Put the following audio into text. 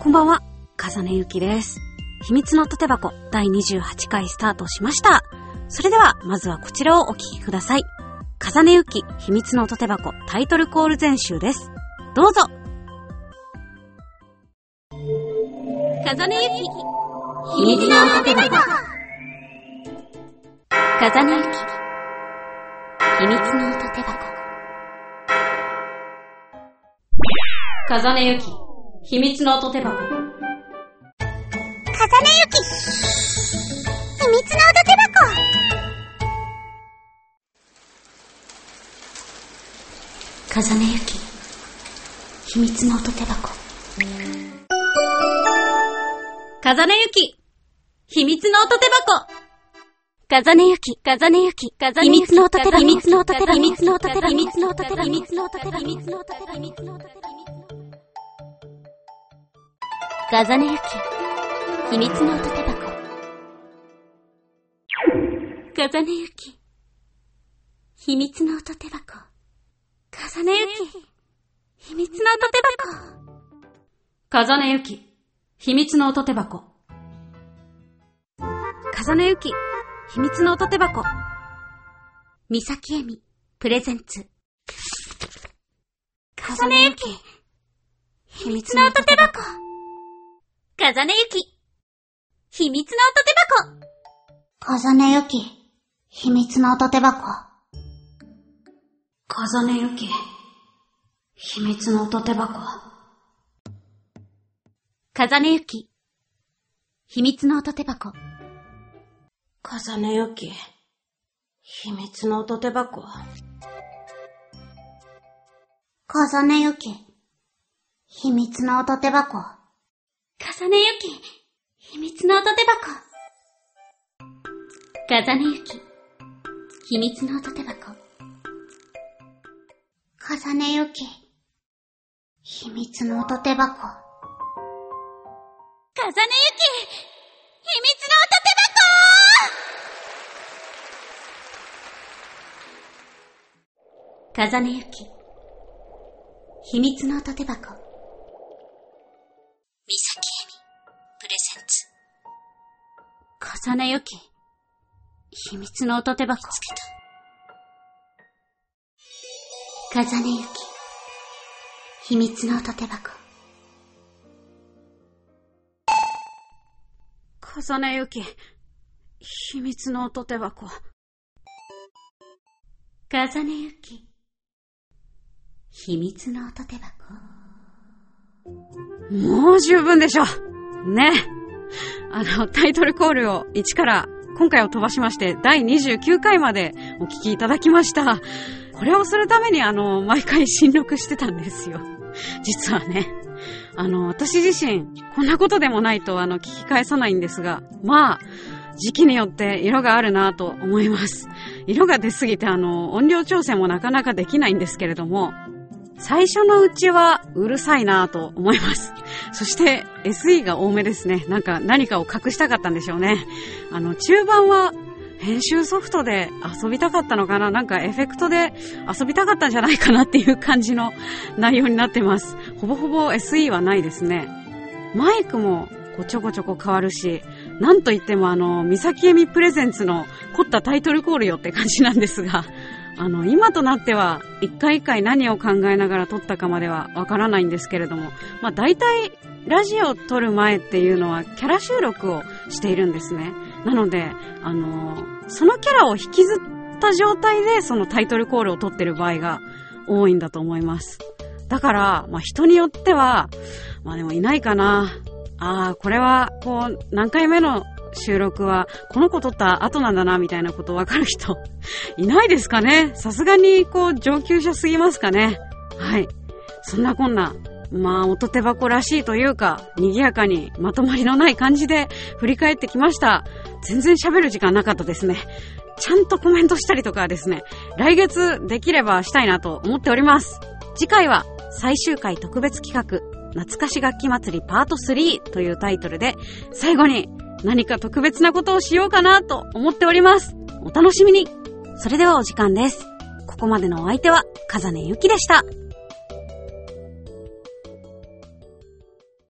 こんばんは、風根ゆきです。秘密の縦箱第28回スタートしました。それでは、まずはこちらをお聞きください。風根ゆき秘密の縦箱タイトルコール全集です。どうぞ風根ゆき秘密の縦箱風根ゆき秘密の縦箱風根ゆき秘密の音手箱。風根ゆき秘密の音手箱風根ゆき秘密の音手箱。風根ゆき秘密の音手箱風根ゆき、風根ゆき、風秘密の音手箱。秘密の音手箱。秘密の音手箱。秘密の音手箱。秘密の音手箱。秘密の音手箱。秘密の音手箱。風根ゆき秘密の音手箱。風根ゆき秘密の音手箱。風根ゆき秘密の音手箱。風根ゆき秘密の音手箱。風根ゆき秘密の音手箱。三崎恵美プレゼンツ。風根ゆき秘密の音手箱。風根ゆき秘密の音手箱。風根ゆき秘密の音手箱風根ゆき秘密の音手箱。風根ゆき秘密の音手箱。風根ゆき秘密の音手箱。風根ゆき秘密の音手箱風根ゆき秘密の音手箱。風根ゆき秘密の音手箱。風根ゆき秘密の音手箱風根ゆき秘密の音手箱風根ゆき秘密の音手箱三崎恵美プレゼンツ。風根ゆき秘密の音手箱。つけた。風根ゆき秘密の音手箱。風根ゆき秘密の音手箱。風根ゆき秘密の音手箱もう十分でしょね。あの、タイトルコールを1から今回を飛ばしまして第29回までお聞きいただきました。これをするためにあの、毎回新録してたんですよ。実はね。あの、私自身、こんなことでもないとあの、聞き返さないんですが、まあ、時期によって色があるなと思います。色が出すぎてあの、音量調整もなかなかできないんですけれども、最初のうちはうるさいなと思います。そして SE が多めですね。なんか何かを隠したかったんでしょうね。あの、中盤は編集ソフトで遊びたかったのかななんかエフェクトで遊びたかったんじゃないかなっていう感じの内容になってます。ほぼほぼ SE はないですね。マイクもこうちょこちょこ変わるし、なんといってもあの、三崎恵美プレゼンツの凝ったタイトルコールよって感じなんですが、あの、今となっては、一回一回何を考えながら撮ったかまではわからないんですけれども、まあ大体、ラジオを撮る前っていうのはキャラ収録をしているんですね。なので、あの、そのキャラを引きずった状態でそのタイトルコールを撮ってる場合が多いんだと思います。だから、まあ人によっては、まあでもいないかな。ああ、これは、こう、何回目の収録は、この子撮った後なんだな、みたいなことわかる人、いないですかね？さすがに、こう、上級者すぎますかね？はい。そんなこんな、まあ、音手箱らしいというか、賑やかにまとまりのない感じで振り返ってきました。全然喋る時間なかったですね。ちゃんとコメントしたりとかですね、来月できればしたいなと思っております。次回は最終回特別企画、懐かし楽器祭りパート3というタイトルで、最後に何か特別なことをしようかなと思っております。お楽しみにそれではお時間です。ここまでのお相手は、風音ゆきでした。